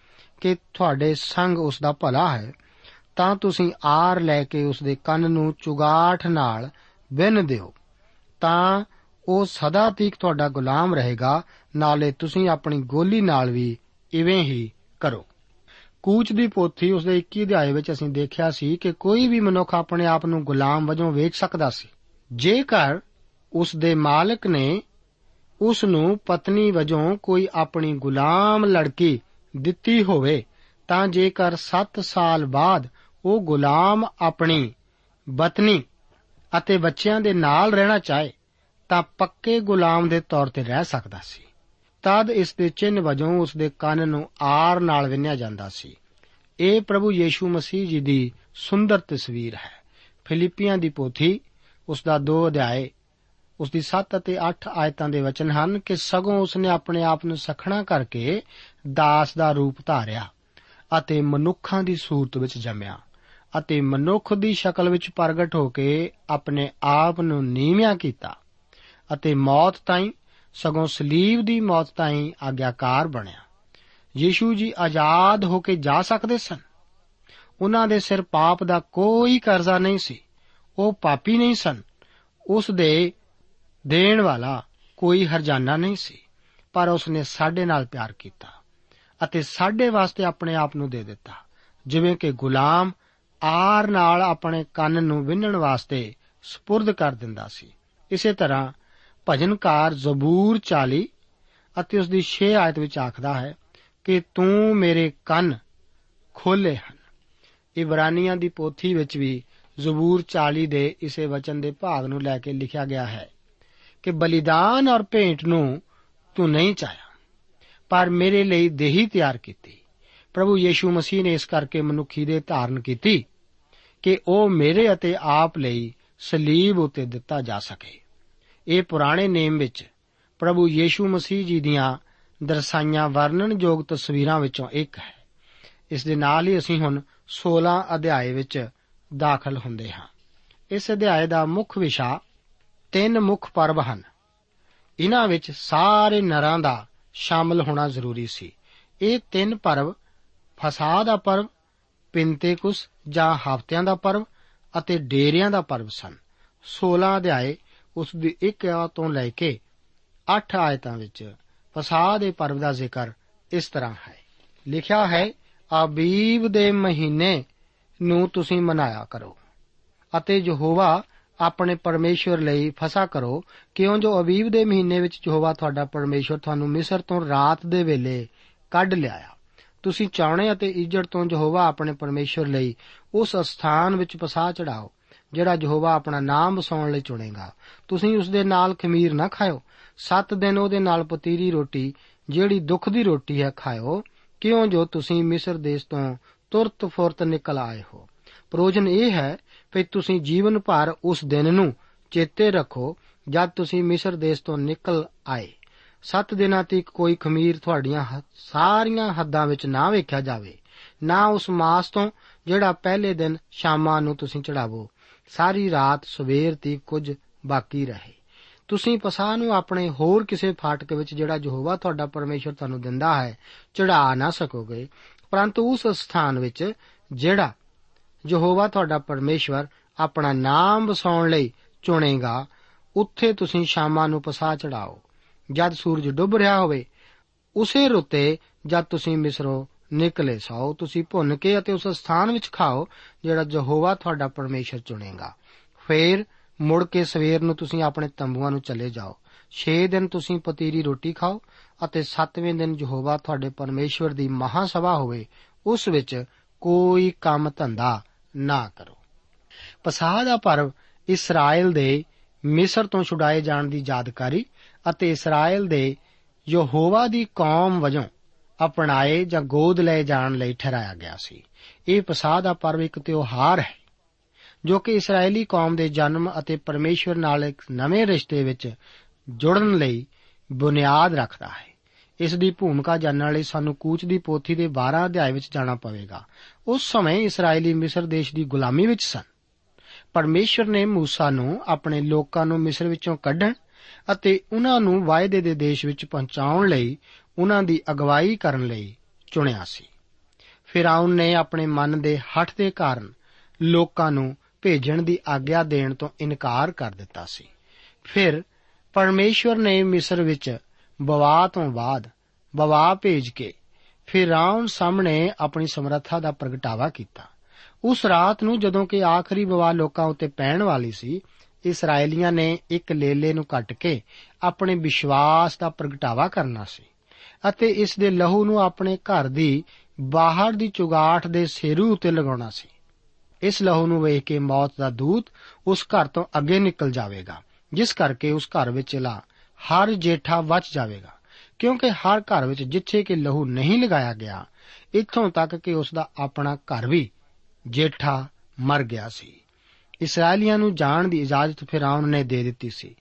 ਕਿ ਤੁਹਾਡੇ ਸੰਗ ਉਸ ਦਾ ਭਲਾ ਹੈ, ਤਾਂ ਤੁਸੀਂ ਆਰ ਲੈ ਕੇ ਉਸ ਦੇ ਕੰਨ ਨੂੰ ਚੁਗਾਠ ਨਾਲ ਬਿੰਨ ਦਿਓ, ਤਾਂ ਉਹ ਸਦਾ ਤੀਕ ਤੁਹਾਡਾ ਗੁਲਾਮ ਰਹੇਗਾ, ਨਾਲੇ ਤੁਸੀਂ ਆਪਣੀ ਗੋਲੀ ਨਾਲ ਵੀ ਇਵੇਂ ਹੀ ਕਰੋ। ਕੂਚ ਦੀ ਪੋਥੀ ਉਸ ਦੇ 21 ਅਧਿਆਏ ਵਿੱਚ ਅਸੀਂ ਦੇਖਿਆ ਸੀ ਕਿ ਕੋਈ ਵੀ ਮਨੁੱਖ ਆਪਣੇ ਆਪ ਨੂੰ ਗੁਲਾਮ ਵਜੋਂ ਵੇਚ ਸਕਦਾ ਸੀ। ਜੇਕਰ ਉਸ ਦੇ ਮਾਲਕ ਨੇ ਉਸ ਨੂੰ ਪਤਨੀ ਵਜੋਂ ਕੋਈ ਆਪਣੀ ਗੁਲਾਮ ਲੜਕੀ ਦਿੱਤੀ ਹੋਵੇ, ਤਾਂ ਜੇਕਰ 7 ਸਾਲ ਬਾਅਦ ਉਹ ਗੁਲਾਮ ਆਪਣੀ ਬਤਨੀ ਅਤੇ ਬੱਚਿਆਂ ਦੇ ਨਾਲ ਰਹਿਣਾ ਚਾਹੇ, ਤਾਂ ਪੱਕੇ ਗੁਲਾਮ ਦੇ ਤੌਰ ਤੇ ਰਹਿ ਸਕਦਾ ਸੀ। ਤਦ ਇਸ ਦੇ ਚਿੰਨ ਵਜੋਂ ਉਸ ਦੇ ਕੰਨ ਨੂੰ ਆਰ ਨਾਲ ਵਿੰਨਿਆ ਜਾਂਦਾ ਸੀ। ਇਹ ਪ੍ਰਭੂ ਯੀਸ਼ੂ ਮਸੀਹ ਜੀ ਦੀ ਸੁੰਦਰ ਤਸਵੀਰ ਹੈ। ਫਿਲੀਪੀਆਂ ਦੀ ਪੋਥੀ ਉਸ ਦਾ 2 ਅਧਿਆਏ, ਉਸ ਦੀ 7 ਅਤੇ 8 ਆਇਤਾਂ ਦੇ ਵਚਨ ਹਨ ਕਿ ਸਗੋਂ ਉਸ ਨੇ ਆਪਣੇ ਆਪ ਨੂੰ ਸਖਣਾ ਕਰਕੇ ਦਾਸ ਦਾ ਰੂਪ ਧਾਰਿਆ ਅਤੇ ਮਨੁੱਖਾਂ ਦੀ ਸੂਰਤ ਵਿੱਚ ਜੰਮਿਆ ਅਤੇ ਮਨੁੱਖ ਦੀ ਸ਼ਕਲ ਵਿੱਚ ਪ੍ਰਗਟ ਹੋ ਕੇ ਆਪਣੇ ਆਪ ਨੂੰ ਨੀਵਿਆਂ ਕੀਤਾ ਅਤੇ ਮੌਤ ਤਾਈਂ, ਸਗੋਂ ਸਲੀਬ ਦੀ ਮੌਤ ਤਾਈਂ ਆਗਿਆਕਾਰ ਬਣਿਆ। ਯੀਸ਼ੂ ਜੀ ਆਜ਼ਾਦ ਹੋ ਕੇ ਜਾ ਸਕਦੇ ਸਨ? ਉਹਨਾਂ ਦੇ ਸਿਰ ਪਾਪ ਦਾ ਕੋਈ ਕਰਜ਼ਾ ਨਹੀਂ ਸੀ। ਉਹ ਪਾਪੀ ਨਹੀਂ ਸਨ। ਉਸ ਦੇ ਦੇਣ ਵਾਲਾ ਕੋਈ ਹਰਜਾਨਾ ਨਹੀਂ ਸੀ, ਪਰ ਉਸ ਨੇ ਸਾਡੇ ਨਾਲ ਪਿਆਰ ਕੀਤਾ ਅਤੇ ਸਾਡੇ ਵਾਸਤੇ ਆਪਣੇ ਆਪ ਨੂੰ ਦੇ ਦਿੱਤਾ, ਜਿਵੇਂ ਕਿ ਗੁਲਾਮ ਆਰ ਨਾਲ ਆਪਣੇ ਕੰਨ ਨੂੰ ਵਿੰਨਣ ਵਾਸਤੇ ਸਪੁਰਦ ਕਰ ਦਿੰਦਾ ਸੀ। ਇਸੇ ਤਰ੍ਹਾਂ ਭਜਨਕਾਰ ਜ਼ਬੂਰ 40 ਅਤੇ ਉਸ ਦੀ 6 ਆਇਤ ਵਿੱਚ ਆਖਦਾ ਹੈ ਕਿ ਤੂੰ ਮੇਰੇ ਕੰਨ ਖੋਲੇ ਹਨ। ਇਬਰਾਨੀਆਂ ਦੀ ਪੋਥੀ ਵਿੱਚ ਵੀ ਜ਼ਬੂਰ 40 ਦੇ ਇਸੇ ਵਚਨ ਦੇ ਭਾਗ ਨੂੰ ਲੈ ਕੇ ਲਿਖਿਆ ਗਿਆ ਹੈ ਕਿ ਬਲੀਦਾਨ ਔਰ ਭੇਂਟ ਨੂੰ ਤੂੰ ਨਹੀਂ ਚਾਹਿਆ, ਪਰ ਮੇਰੇ ਲਈ ਦੇਹੀ ਤਿਆਰ ਕੀਤੀ। ਪ੍ਰਭੂ ਯੀਸ਼ੂ ਮਸੀਹ ਨੇ ਇਸ ਕਰਕੇ ਮਨੁੱਖੀ ਦੇ ਧਾਰਨ ਕੀਤੀ ਕਿ ਉਹ ਮੇਰੇ ਅਤੇ ਆਪ ਲਈ ਸਲੀਬ ਉਤੇ ਦਿੱਤਾ ਜਾ ਸਕੇ। ਇਹ ਪੁਰਾਣੇ ਨੇਮ ਵਿੱਚ ਪ੍ਰਭੂ ਯੀਸ਼ੂ ਮਸੀਹ ਜੀ ਦੀਆਂ ਦਰਸਾਈਆਂ ਵਰਣਨਯੋਗ ਤਸਵੀਰਾਂ ਵਿੱਚੋਂ ਇੱਕ ਹੈ। ਇਸ ਦੇ ਨਾਲ ਹੀ ਅਸੀਂ ਹੁਣ 16 ਅਧਿਆਏ ਵਿੱਚ ਦਾਖਲ ਹੁੰਦੇ ਹਾਂ। ਇਸ ਅਧਿਆਏ ਦਾ ਮੁੱਖ ਵਿਸ਼ਾ ਤਿੰਨ ਮੁੱਖ ਪਰਵ ਹਨ। ਇਹਨਾਂ ਵਿੱਚ ਸਾਰੇ ਨਰਾਂ ਦਾ ਸ਼ਾਮਲ ਹੋਣਾ ਜ਼ਰੂਰੀ ਸੀ। ਇਹ ਤਿੰਨ ਪਰਵ ਫਸਾਦ ਦਾ ਪਰਵ ਪਿੰਤੇਕੁਸ ਜਾਂ ਹਫ਼ਤਿਆਂ ਦਾ ਪਰਵ ਅਤੇ ਡੇਰਿਆਂ ਦਾ ਪਰਵ ਸਨ। 16 ਅਧਿਆਏ ਉਸ ਦੀ 1 ਆਇਤ ਤੋਂ ਲੈ ਕੇ 8 ਆਇਤਾਂ ਵਿੱਚ ਫਸਾਦ ਦੇ ਪਰਵ ਦਾ ਜ਼ਿਕਰ ਇਸ ਤਰ੍ਹਾਂ ਹੈ। ਲਿਖਿਆ ਹੈ ਆਬੀਬ ਦੇ ਮਹੀਨੇ ਨੂੰ ਤੁਸੀਂ ਮਨਾਇਆ ਕਰੋ। ਅਤੇ ਯਹੋਵਾ ਆਪਣੇ ਪਰਮੇਸ਼ਵਰ ਲਈ ਫਸਾ ਕਰੋ, ਕਿਉਂ ਜੋ ਅਬੀਬ ਦੇ ਮਹੀਨੇ ਵਿੱਚ ਯਹੋਵਾ ਤੁਹਾਡਾ ਪਰਮੇਸ਼ਵਰ ਤੁਹਾਨੂੰ ਮਿਸਰ ਤੋਂ ਰਾਤ ਦੇ ਵੇਲੇ ਕੱਢ ਲਿਆਇਆ। ਤੁਸੀਂ ਚਾਉਣੇ ਅਤੇ ਇੱਜੜ ਤੋਂ ਯਹੋਵਾ ਆਪਣੇ ਪਰਮੇਸ਼ਵਰ ਲਈ ਉਸ ਸਥਾਨ ਵਿੱਚ ਫਸਾ ਚੜਾਓ, ਜਿਹੜਾ ਯਹੋਵਾ ਆਪਣਾ ਨਾਮ ਵਸਾਉਣ ਲਈ ਚੁਣੇਗਾ। ਤੁਸੀਂ ਉਸ ਦੇ ਨਾਲ ਖਮੀਰ ਨਾ ਖਾਓ 7 ਦਿਨ ਉਹਦੇ ਨਾਲ ਪਤੀਰੀ ਰੋਟੀ, ਜਿਹੜੀ ਦੁੱਖ ਦੀ ਰੋਟੀ ਹੈ ਖਾਓ ਕਿਉਂ ਜੋ ਤੁਸੀਂ ਮਿਸਰ ਦੇਸ਼ ਤੋਂ ਤੁਰਤ ਫੁਰਤ ਨਿਕਲ ਆਏ ਹੋ। ਪ੍ਰੋਜਨ ਇਹ ਹੈ ਕਿ ਤੁਸੀਂ ਜੀਵਨ ਭਰ ਉਸ ਦਿਨ ਨੂੰ ਚੇਤੇ ਰੱਖੋ ਜਦ ਤੁਸੀਂ ਮਿਸਰ ਦੇਸ਼ ਤੋਂ ਨਿਕਲ ਆਏ। 7 ਦਿਨਾਂ ਤੱਕ ਕੋਈ ਖਮੀਰ ਤੁਹਾਡੀਆਂ ਸਾਰੀਆਂ ਹੱਦਾਂ ਵਿੱਚ ਨਾ ਵੇਖਿਆ ਜਾਵੇ। ਨਾ ਉਸ ਮਾਸ ਤੋਂ ਜਿਹੜਾ ਪਹਿਲੇ ਦਿਨ ਸ਼ਾਮਾਂ ਨੂੰ ਤੁਸੀਂ ਚੜਾਵੋ। ਸਾਰੀ ਰਾਤ ਸਵੇਰ ਤੱਕ ਕੁਝ ਬਾਕੀ ਰਹੇ। ਤੁਸੀਂ ਪਸਾਹ ਨੂੰ ਆਪਣੇ ਹੋਰ ਕਿਸੇ ਫਾਟਕ ਵਿੱਚ ਜਿਹੜਾ ਯਹੋਵਾ ਤੁਹਾਡਾ ਪਰਮੇਸ਼ਰ ਤੁਹਾਨੂੰ ਦਿੰਦਾ ਹੈ, ਚੜਾ ਨਾ ਸਕੋਗੇ। ਪਰੰਤੂ ਉਸ ਸਥਾਨ ਵਿੱਚ ਜਿਹੜਾ ਯਹੋਵਾ ਤੁਹਾਡਾ ਪਰਮੇਸ਼ਵਰ ਆਪਣਾ ਨਾਮ ਵਸਾਉਣ ਲਈ ਚੁਣੇਗਾ, ਉੱਥੇ ਤੁਸੀਂ ਸ਼ਾਮਾਂ ਨੂੰ ਪਸਾਹ ਚੜਾਓ। ਜਦ ਸੂਰਜ ਡੁੱਬ ਰਿਹਾ ਹੋਵੇ, ਉਸੇ ਰੁੱਤੇ ਜਦ ਤੁਸੀਂ ਮਿਸਰੋਂ ਨਿਕਲੇ ਸੋ ਤੁਸੀਂ ਭੁੰਨ ਕੇ ਅਤੇ ਉਸ ਸਥਾਨ ਵਿੱਚ ਖਾਓ ਜਿਹੜਾ ਯਹੋਵਾ ਤੁਹਾਡਾ ਪਰਮੇਸ਼ਰ ਚੁਣੇਗਾ। ਫੇਰ ਮੁੜ ਕੇ ਸਵੇਰ ਨੂੰ ਤੁਸੀਂ ਆਪਣੇ ਤੰਬੂਆਂ ਨੂੰ ਚਲੇ ਜਾਓ। 6 ਦਿਨ ਤੁਸੀਂ ਪਤੀਰੀ ਰੋਟੀ ਖਾਓ ਅਤੇ 7ਵੇਂ ਦਿਨ ਯਹੋਵਾ ਤੁਹਾਡੇ ਪਰਮੇਸ਼ਵਰ ਦੀ ਮਹਾਸਭਾ ਹੋਵੇ, ਉਸ ਵਿੱਚ ਕੋਈ ਕੰਮ ਧੰਦਾ ਨਾ ਕਰੋ। ਪਸਾਹ ਦਾ ਪਰਵ ਇਸਰਾਇਲ ਦੇ ਮਿਸਰ ਤੋਂ ਛੁਡਾਏ ਜਾਣ ਦੀ ਯਾਦਕਾਰੀ ਅਤੇ ਇਸਰਾਇਲ ਦੇ ਯਹੋਵਾ ਦੀ ਕੌਮ ਵਜੋਂ ਅਪਣਾਏ ਜਾਂ ਗੋਦ ਲਏ ਜਾਣ ਲਈ ਠਹਿਰਾਇਆ ਗਿਆ ਸੀ। ਇਹ ਪਸਾਹ ਦਾ ਪਰਵ ਇੱਕ ਤਿਉਹਾਰ ਹੈ, ਜੋ ਕਿ ਇਸرائیਲੀ ਕੌਮ ਦੇ ਜਨਮ ਅਤੇ ਪਰਮੇਸ਼ਵਰ ਨਾਲ ਇੱਕ ਨਵੇਂ ਰਿਸ਼ਤੇ ਵਿੱਚ ਜੁੜਨ ਲਈ ਬੁਨਿਆਦ ਰੱਖਦਾ ਹੈ। ਇਸ ਦੀ ਭੂਮਿਕਾ ਜਾਣਨ ਲਈ ਸਾਨੂੰ ਕੂਚ ਦੀ ਪੋਥੀ ਦੇ 12 ਅਧਿਆਇ ਵਿੱਚ ਜਾਣਾ ਪਵੇਗਾ। ਉਸ ਸਮੇਂ ਇਸرائیਲੀ ਮਿਸਰ ਦੇਸ਼ ਦੀ ਗੁਲਾਮੀ ਵਿੱਚ ਸਨ। ਪਰਮੇਸ਼ਰ ਨੇ موسی ਨੂੰ ਆਪਣੇ ਲੋਕਾਂ ਨੂੰ ਮਿਸਰ ਵਿੱਚੋਂ ਕੱਢਣ ਅਤੇ ਉਹਨਾਂ ਨੂੰ ਵਾਅਦੇ ਦੇ ਦੇਸ਼ ਵਿੱਚ ਪਹੁੰਚਾਉਣ ਲਈ ਉਹਨਾਂ ਦੀ ਅਗਵਾਈ ਕਰਨ ਲਈ ਚੁਣਿਆ ਸੀ। ਫਿਰਾਉਨ ਨੇ ਆਪਣੇ ਮਨ ਦੇ ਹੱਠ ਦੇ ਕਾਰਨ ਲੋਕਾਂ ਨੂੰ ਭੇਜਣ ਦੀ ਆਗਿਆ ਦੇਣ ਤੋਂ ਇਨਕਾਰ ਕਰ ਦਿੱਤਾ ਸੀ। ਫਿਰ ਪਰਮੇਸ਼ਵਰ ਨੇ ਮਿਸਰ ਵਿੱਚ ਬਵਾ ਤੋਂ ਬਾਅਦ ਬਵਾ ਭੇਜ ਕੇ ਫਿਰਾਉਨ ਸਾਹਮਣੇ ਆਪਣੀ ਸਮਰੱਥਾ ਦਾ ਪ੍ਰਗਟਾਵਾ ਕੀਤਾ। ਉਸ ਰਾਤ ਨੂੰ ਜਦੋਂ ਕਿ ਆਖਰੀ ਬਵਾ ਲੋਕਾਂ ਉੱਤੇ ਪੈਣ ਵਾਲੀ ਸੀ ਇਸرائیਲੀਆਂ ਨੇ ਇੱਕ ਲੇਲੇ ਨੂੰ ਕੱਟ ਕੇ ਆਪਣੇ ਵਿਸ਼ਵਾਸ ਦਾ ਪ੍ਰਗਟਾਵਾ ਕਰਨਾ ਸੀ ਅਤੇ ਇਸ ਦੇ ਲਹੂ ਨੂੰ ਆਪਣੇ ਘਰ ਦੀ ਬਾਹਰ ਦੀ ਚੁਗਾਠ ਦੇ ਸਿਰੂ ਉੱਤੇ ਲਗਾਉਣਾ ਸੀ। ਇਸ ਲਹੂ ਨੂੰ ਵੇਖ ਕੇ ਮੌਤ ਦਾ ਦੂਤ ਉਸ ਘਰ ਤੋਂ ਅੱਗੇ ਨਿਕਲ ਜਾਵੇਗਾ। ਜਿਸ ਕਰਕੇ ਉਸ ਘਰ ਵਿੱਚ ਲਾ, ਹਰ ਜੇਠਾ ਬਚ ਜਾਵੇਗਾ। ਕਿਉਂਕਿ ਹਰ ਘਰ ਵਿੱਚ ਜਿੱਥੇ ਕਿ ਲਹੂ ਨਹੀਂ ਲਗਾਇਆ ਗਿਆ, ਇੱਥੋਂ ਤੱਕ ਕਿ ਉਸ ਦਾ ਆਪਣਾ ਘਰ ਵੀ ਜੇਠਾ ਮਰ ਗਿਆ ਸੀ। ਇਸرائیਲੀਆਂ ਨੂੰ ਜਾਣ ਦੀ ਇਜਾਜ਼ਤ ਫਿਰਾਉਣ ਨੇ ਦੇ ਦਿੱਤੀ ਸੀ।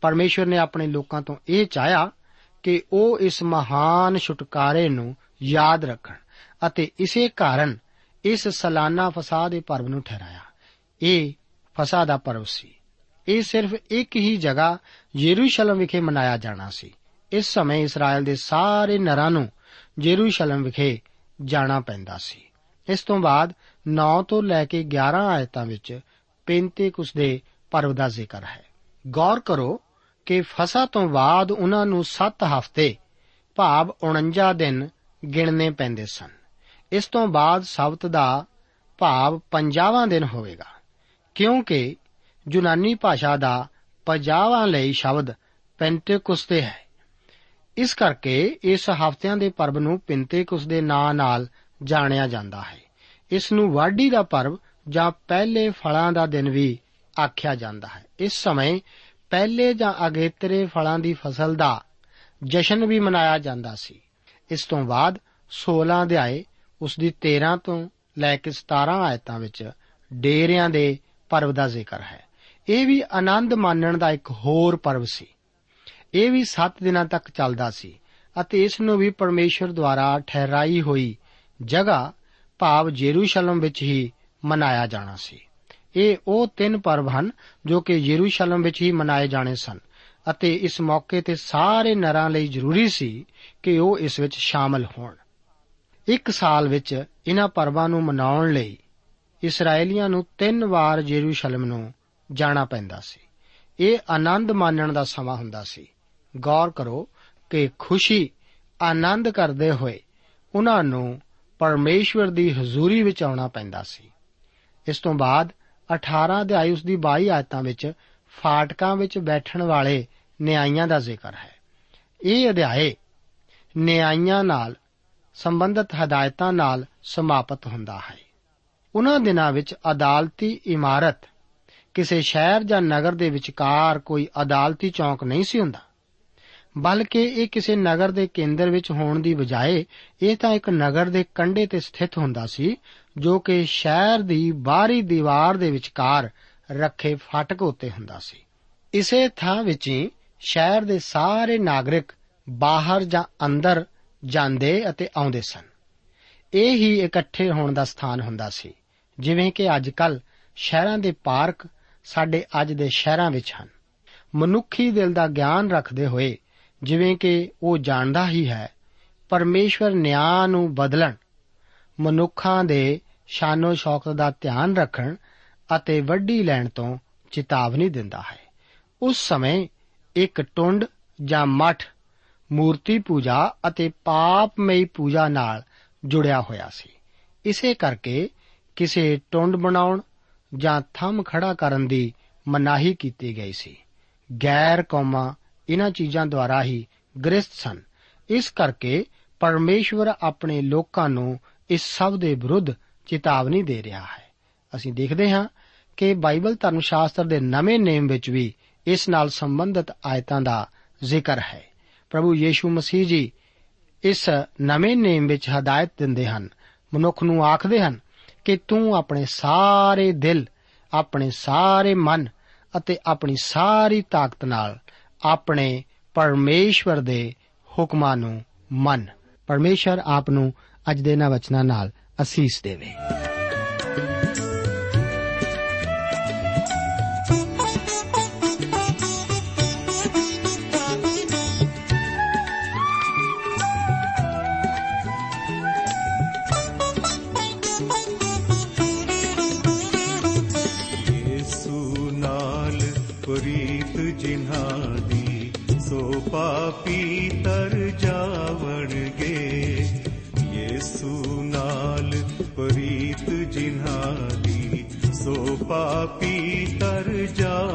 ਪਰਮੇਸ਼ਵਰ ਨੇ ਆਪਣੇ ਲੋਕਾਂ ਤੋਂ ਇਹ ਚਾਹਿਆ ਕਿ ਉਹ ਇਸ ਮਹਾਨ ਛੁਟਕਾਰੇ ਨੂੰ ਯਾਦ ਰੱਖਣ ਅਤੇ ਇਸੇ ਕਾਰਨ ਇਸ ਸਾਲਾਨਾ ਫਸਾਹ ਦੇ ਪਰਵ ਨੂੰ ਠਹਿਰਾਇਆ। ਇਹ ਫਸਾਹ ਦਾ ਪਰਵ ਸੀ। ਇਹ ਸਿਰਫ ਇੱਕ ਹੀ ਜਗ੍ਹਾ ਯਰੂਸ਼ਲਮ ਵਿਖੇ ਮਨਾਇਆ ਜਾਣਾ ਸੀ। ਇਸ ਸਮੇਂ ਇਸਰਾਇਲ ਦੇ ਸਾਰੇ ਨਰਾਂ ਨੂੰ ਯਰੂਸ਼ਲਮ ਵਿਖੇ ਜਾਣਾ ਪੈਂਦਾ ਸੀ। ਇਸ ਤੋਂ ਬਾਅਦ 9 ਤੋਂ ਲੈ ਕੇ 11 ਆਇਤਾਂ ਵਿੱਚ ਪੈਂਤੇਕੁਸ ਦੇ ਪਰਵ ਦਾ ਜ਼ਿਕਰ ਹੈ। ਗੌਰ ਕਰੋ ਕਿ ਫਸਾ ਤੋਂ ਬਾਅਦ ਉਹਨਾਂ ਨੂੰ 7 ਹਫ਼ਤੇ ਭਾਵ 49 ਦਿਨ ਗਿਣਨੇ ਪੈਂਦੇ ਸਨ। ਇਸ ਤੋਂ ਬਾਅਦ ਸਬਤ ਦਾ ਭਾਵ 50ਵਾਂ ਦਿਨ ਹੋਵੇਗਾ, ਕਿਉਂਕਿ ਯੂਨਾਨੀ ਭਾਸ਼ਾ ਦਾ 50ਵਾਂ ਲਈ ਸ਼ਬਦ ਪੈਂਟੇਕੁਸਤੇ ਹੈ। ਇਸ ਕਰਕੇ ਇਸ ਹਫ਼ਤਿਆਂ ਦੇ ਪਰਬ ਨੂੰ ਪਿੰਤੇਕੁਸ ਦੇ ਨਾਂ ਨਾਲ ਜਾਣਿਆ ਜਾਂਦਾ ਹੈ। ਇਸ ਨੂੰ ਵਾਢੀ ਦਾ ਪਰਬ ਜਾਂ ਪਹਿਲੇ ਫਲਾਂ ਦਾ ਦਿਨ ਵੀ ਆਖਿਆ ਜਾਂਦਾ ਹੈ। ਇਸ ਸਮੇਂ ਪਹਿਲੇ ਜਾਂ ਅਗੇਤਰੇ ਫਲਾਂ ਦੀ ਫਸਲ ਦਾ ਜਸ਼ਨ ਵੀ ਮਨਾਇਆ ਜਾਂਦਾ ਸੀ। ਇਸ ਤੋਂ ਬਾਅਦ 16 ਅਧਿਆਏ ਉਸ ਦੀ 13 ਤੋਂ ਲੈ ਕੇ 17 ਆਇਤਾਂ ਵਿੱਚ ਡੇਰਿਆਂ ਦੇ ਪਰਵ ਦਾ ਜ਼ਿਕਰ ਹੈ। ਇਹ ਵੀ ਆਨੰਦ ਮਾਣਨ ਦਾ ਇੱਕ ਹੋਰ ਪਰਵ ਸੀ। ਇਹ ਵੀ 7 ਦਿਨਾਂ ਤੱਕ ਚੱਲਦਾ ਸੀ ਅਤੇ ਇਸ ਨੂੰ ਵੀ ਪਰਮੇਸ਼ਰ ਦੁਆਰਾ ਠਹਿਰਾਈ ਹੋਈ ਜਗ੍ਹਾ ਭਾਵ ਜੇਰੂਸ਼ਲਮ ਵਿੱਚ ਹੀ ਮਨਾਇਆ ਜਾਣਾ ਸੀ। ਇਹ ਉਹ ਤਿੰਨ ਪਰਵ ਹਨ ਜੋ ਕਿ ਯਰੂਸ਼ਲਮ ਵਿੱਚ ਹੀ ਮਨਾਏ ਜਾਣੇ ਸਨ ਅਤੇ ਇਸ ਮੌਕੇ ਤੇ ਸਾਰੇ ਨਰਾਂ ਲਈ ਜ਼ਰੂਰੀ ਸੀ ਕਿ ਉਹ ਇਸ ਵਿੱਚ ਸ਼ਾਮਲ ਹੋਣ। ਇੱਕ ਸਾਲ ਵਿੱਚ ਇਹਨਾਂ ਪਰਵਾਂ ਨੂੰ ਮਨਾਉਣ ਲਈ ਇਸرائیਲੀਆਂ ਨੂੰ ਤਿੰਨ ਵਾਰ ਜੇਰੂਸ਼ਲਮ ਨੂੰ ਜਾਣਾ ਪੈਂਦਾ ਸੀ। ਇਹ ਆਨੰਦ ਮਾਣਨ ਦਾ ਸਮਾਂ ਹੁੰਦਾ ਸੀ। ਗੌਰ ਕਰੋ ਕਿ ਖੁਸ਼ੀ ਆਨੰਦ ਕਰਦੇ ਹੋਏ ਉਹਨਾਂ ਨੂੰ ਪਰਮੇਸ਼ਵਰ ਦੀ ਹਜ਼ੂਰੀ ਵਿੱਚ ਆਉਣਾ ਪੈਂਦਾ ਸੀ। ਇਸ ਤੋਂ ਬਾਅਦ 18 ਅਧਿਆਇ ਉਸ ਦੀ 22 ਆਇਤਾਂ ਵਿੱਚ ਫਾਟਕਾਂ ਵਿੱਚ ਬੈਠਣ ਵਾਲੇ ਨਿਆਂਇਆਂ ਦਾ ਜ਼ਿਕਰ ਹੈ। ਇਹ ਅਧਿਆਇ ਨਿਆਂਇਆਂ ਨਾਲ ਸੰਬੰਧਿਤ ਹਦਾਇਤਾਂ ਨਾਲ ਸਮਾਪਤ ਹੁੰਦਾ ਹੈ। ਉਹਨਾਂ ਦਿਨਾਂ ਵਿੱਚ ਅਦਾਲਤੀ ਇਮਾਰਤ ਕਿਸੇ ਸ਼ਹਿਰ ਜਾਂ ਨਗਰ ਦੇ ਵਿਚਕਾਰ ਕੋਈ ਅਦਾਲਤੀ ਚੌਂਕ ਨਹੀਂ ਸੀ ਹੁੰਦਾ। ਬਲਕਿ ਇਹ ਕਿਸੇ ਨਗਰ ਦੇ ਕੇਂਦਰ ਵਿੱਚ ਹੋਣ ਦੀ ਬਜਾਏ ਇਹ ਤਾਂ ਇੱਕ ਨਗਰ ਦੇ ਕੰਢੇ ਤੇ ਸਥਿਤ ਹੁੰਦਾ ਸੀ, ਜੋ ਕਿ ਸ਼ਹਿਰ ਦੀ ਬਾਹਰੀ ਦੀਵਾਰ ਦੇ ਵਿਚਕਾਰ ਰੱਖੇ ਫਾਟਕ ਉੱਤੇ ਹੁੰਦਾ ਸੀ। ਇਸੇ ਥਾਂ ਵਿੱਚ ਹੀ ਸ਼ਹਿਰ ਦੇ ਸਾਰੇ ਨਾਗਰਿਕ ਬਾਹਰ ਜਾਂ ਅੰਦਰ ਜਾਂਦੇ ਅਤੇ ਆਉਂਦੇ ਸਨ। ਇਹ ਹੀ ਇਕੱਠੇ ਹੋਣ ਦਾ ਸਥਾਨ ਹੁੰਦਾ ਸੀ, ਜਿਵੇਂ ਕਿ ਅੱਜਕੱਲ ਸ਼ਹਿਰਾਂ ਦੇ ਪਾਰਕ ਸਾਡੇ ਅੱਜ ਦੇ ਸ਼ਹਿਰਾਂ ਵਿੱਚ ਹਨ। ਮਨੁੱਖੀ ਦਿਲ ਦਾ ਗਿਆਨ ਰੱਖਦੇ ਹੋਏ ਜਿਵੇਂ ਕਿ ਉਹ ਜਾਣਦਾ ਹੀ ਹੈ, ਪਰਮੇਸ਼ਵਰ ਨਿਆਂ ਨੂੰ ਬਦਲਣ, ਮਨੁੱਖਾਂ ਦੇ ਸ਼ਾਨੋ ਸ਼ੌਕਤ ਦਾ ਧਿਆਨ ਰੱਖਣ ਅਤੇ ਵੱਡੀ ਲੈਣ ਤੋਂ ਚੇਤਾਵਨੀ ਦਿੰਦਾ ਹੈ। ਉਸ ਸਮੇਂ ਇੱਕ ਟੁੰਡ ਜਾਂ ਮਠ ਮੂਰਤੀ ਪੂਜਾ ਅਤੇ ਪਾਪਮਈ ਪੂਜਾ ਨਾਲ ਜੁੜਿਆ ਹੋਇਆ ਸੀ। ਇਸੇ ਕਰਕੇ ਕਿਸੇ ਟੁੰਡ ਬਣਾਉਣ ਜਾਂ ਥੰਮ ਖੜਾ ਕਰਨ ਦੀ ਮਨਾਹੀ ਕੀਤੀ ਗਈ ਸੀ। ਗੈਰ ਕੌਮਾਂ ਇਹਨਾਂ ਚੀਜ਼ਾਂ ਦੁਆਰਾ ਹੀ ਗ੍ਰਸਤ ਸਨ। ਇਸ ਕਰਕੇ ਪਰਮੇਸ਼ਵਰ ਆਪਣੇ ਲੋਕਾਂ ਨੂੰ ਇਸ ਸਭ ਦੇ ਵਿਰੁੱਧ ਚੇਤਾਵਨੀ ਦੇ ਰਿਹਾ ਹੈ। ਅਸੀਂ ਦੇਖਦੇ ਹਾਂ ਕਿ ਬਾਈਬਲ ਧਰਮ ਸ਼ਾਸਤਰ ਦੇ ਨਵੇਂ ਨੇਮ ਵਿੱਚ ਵੀ ਇਸ ਨਾਲ ਸੰਬੰਧਿਤ ਆਇਤਾਂ ਦਾ ਜ਼ਿਕਰ ਹੈ। ਪ੍ਰਭੂ ਯੀਸ਼ੂ ਮਸੀਹ ਜੀ ਇਸ ਨਵੇਂ ਨੇਮ ਵਿੱਚ ਹਦਾਇਤ ਦਿੰਦੇ ਹਨ। ਮਨੁੱਖ ਨੂੰ ਆਖਦੇ ਹਨ ਕਿ ਤੂੰ ਆਪਣੇ ਸਾਰੇ ਦਿਲ, ਆਪਣੇ ਸਾਰੇ ਮਨ ਅਤੇ ਆਪਣੀ ਸਾਰੀ ਤਾਕਤ ਨਾਲ ਆਪਣੇ ਪਰਮੇਸ਼ਵਰ ਦੇ ਹੁਕਮਾਂ ਨੂੰ ਮੰਨ। ਪਰਮੇਸ਼ਰ ਆਪ ਨੂੰ ਅੱਜ ਦੇ ਨਾ ਵਚਨਾਂ ਨਾਲ ਅਸੀਸ ਦੇਵੇ। ਪਾਪੀ ਤਰ ਜਾਵਣਗੇ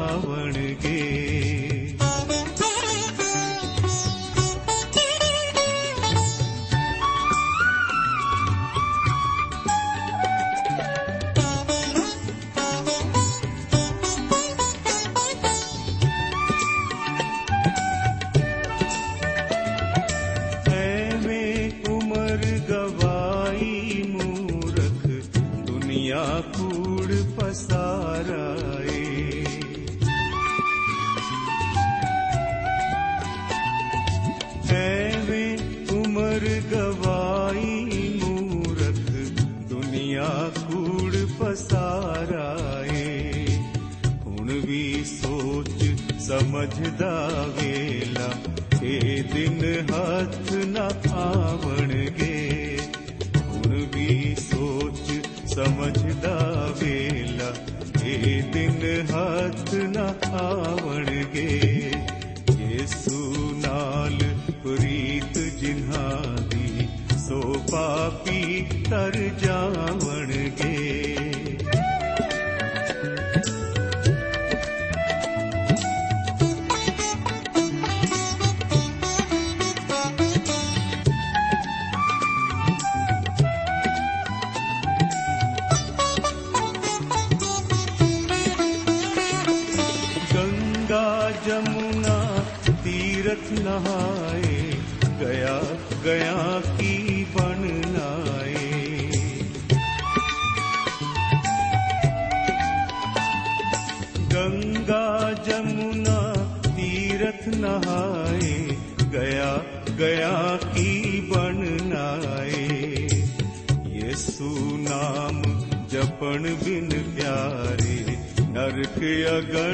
ਪ੍ਰੀਤ ਜਿਨ੍ਹਾਂ ਦੀ ਸੋ ਪਾਪੀ ਤਰ ਜਾਵਣਗੇ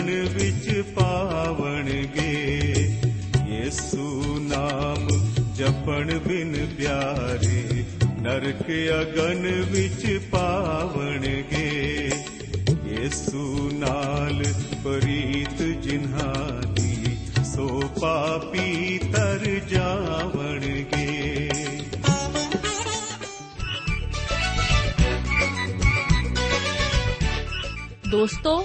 ਅਗਨ ਵਿੱਚ ਪਾਵਣਗੇ ਯੇਸੂ ਨਾਮ ਜਪਣ ਬਿਨ ਪਿਆਰੇ ਨਰਕ ਅਗਨ ਵਿੱਚ ਪਾਵਣਗੇ ਯੇਸੂ ਨਾਲ ਪ੍ਰੀਤ ਜਿਨ੍ਹਾਂ ਦੀ ਸੋ ਪਾਪੀ ਤਰ ਜਾਵਣਗੇ ਦੋਸਤੋ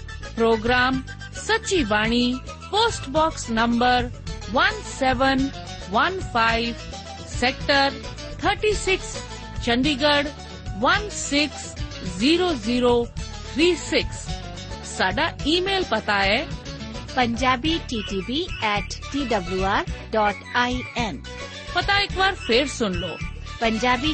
Program Sachi Bani post box number 1715 sector 36 Chandigarh 160036 ਸਾਡਾ ਈਮੇਲ ਪਤਾ ਹੈ punjabi ttb at twr dot in ਪਤਾ ਇੱਕ ਵਾਰ ਫੇਰ ਸੁਣ ਲਓ punjabi